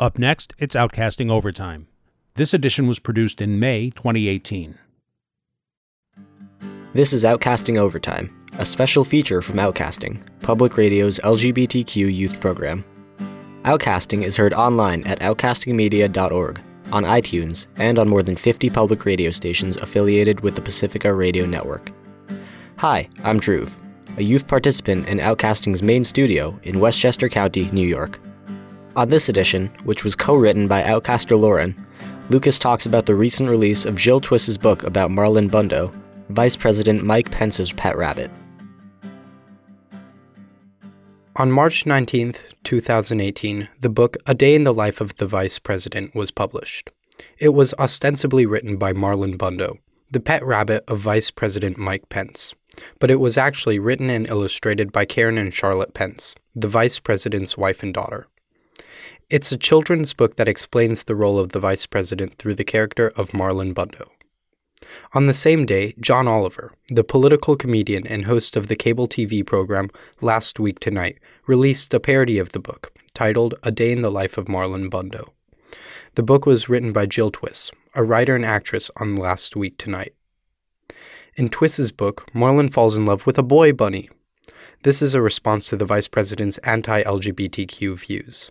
Up next, it's Outcasting Overtime. This edition was produced in May 2018. This is Outcasting Overtime, a special feature from Outcasting, Public Radio's LGBTQ youth program. Outcasting is heard online at outcastingmedia.org, on iTunes, and on more than 50 public radio stations affiliated with the Pacifica Radio Network. Hi, I'm Drew, a youth participant in Outcasting's main studio in Westchester County, New York. On this edition, which was co written by Outcaster Lauren, Lucas talks about the recent release of Jill Twiss's book about Marlon Bundo, Vice President Mike Pence's pet rabbit. On March 19, 2018, the book A Day in the Life of the Vice President was published. It was ostensibly written by Marlon Bundo, the pet rabbit of Vice President Mike Pence, but it was actually written and illustrated by Karen and Charlotte Pence, the Vice President's wife and daughter. It's a children's book that explains the role of the vice president through the character of Marlon Bundo. On the same day, John Oliver, the political comedian and host of the cable TV program Last Week Tonight, released a parody of the book titled A Day in the Life of Marlon Bundo. The book was written by Jill Twiss, a writer and actress on Last Week Tonight. In Twiss's book, Marlon falls in love with a boy bunny. This is a response to the vice president's anti LGBTQ views.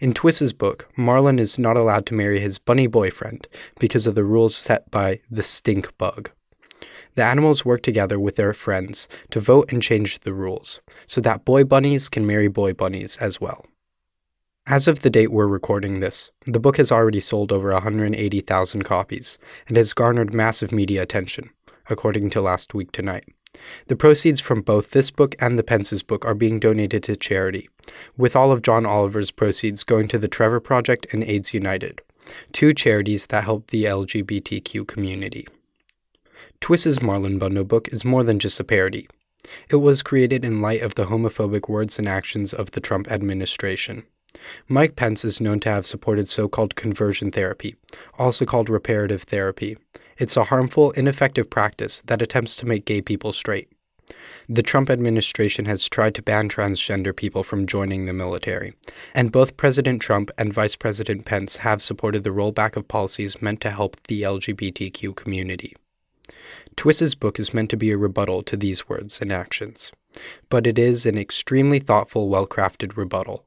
In Twiss's book, Marlon is not allowed to marry his bunny boyfriend because of the rules set by the stink bug. The animals work together with their friends to vote and change the rules so that boy bunnies can marry boy bunnies as well. As of the date we're recording this, the book has already sold over 180,000 copies and has garnered massive media attention, according to Last Week Tonight. The proceeds from both this book and the Pence's book are being donated to charity, with all of John Oliver's proceeds going to the Trevor Project and AIDS United, two charities that help the LGBTQ community. Twiss's Marlon Bundo book is more than just a parody. It was created in light of the homophobic words and actions of the Trump administration. Mike Pence is known to have supported so called conversion therapy, also called reparative therapy, it's a harmful, ineffective practice that attempts to make gay people straight. The Trump administration has tried to ban transgender people from joining the military, and both President Trump and Vice President Pence have supported the rollback of policies meant to help the LGBTQ community. Twiss's book is meant to be a rebuttal to these words and actions, but it is an extremely thoughtful, well crafted rebuttal.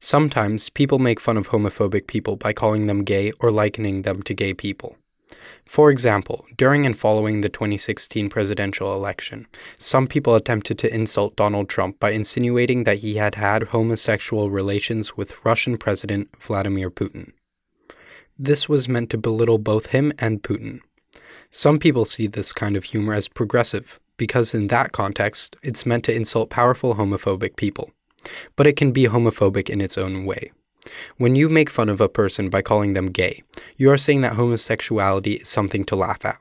Sometimes people make fun of homophobic people by calling them gay or likening them to gay people. For example, during and following the 2016 presidential election, some people attempted to insult Donald Trump by insinuating that he had had homosexual relations with Russian President Vladimir Putin. This was meant to belittle both him and Putin. Some people see this kind of humor as progressive, because in that context, it's meant to insult powerful homophobic people. But it can be homophobic in its own way. When you make fun of a person by calling them gay, you are saying that homosexuality is something to laugh at.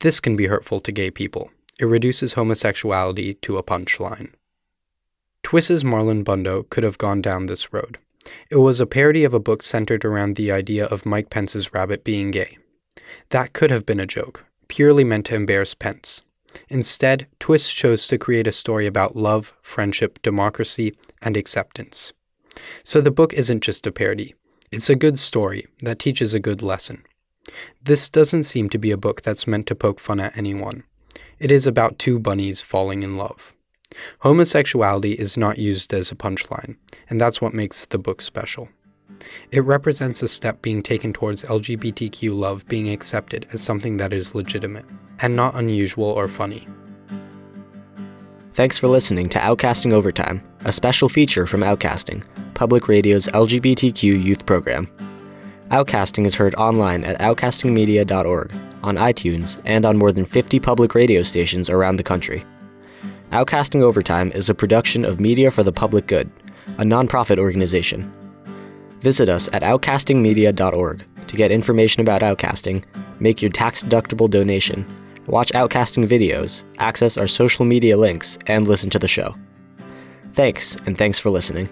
This can be hurtful to gay people. It reduces homosexuality to a punchline. Twiss's Marlon Bundo could have gone down this road. It was a parody of a book centered around the idea of Mike Pence's rabbit being gay. That could have been a joke, purely meant to embarrass Pence. Instead, Twiss chose to create a story about love, friendship, democracy, and acceptance. So the book isn't just a parody, it's a good story that teaches a good lesson. This doesn't seem to be a book that's meant to poke fun at anyone. It is about two bunnies falling in love. Homosexuality is not used as a punchline, and that's what makes the book special. It represents a step being taken towards LGBTQ love being accepted as something that is legitimate, and not unusual or funny. Thanks for listening to Outcasting Overtime, a special feature from Outcasting, Public Radio's LGBTQ youth program. Outcasting is heard online at outcastingmedia.org, on iTunes, and on more than 50 public radio stations around the country. Outcasting Overtime is a production of Media for the Public Good, a nonprofit organization. Visit us at outcastingmedia.org to get information about outcasting, make your tax deductible donation, watch Outcasting videos, access our social media links, and listen to the show. Thanks, and thanks for listening.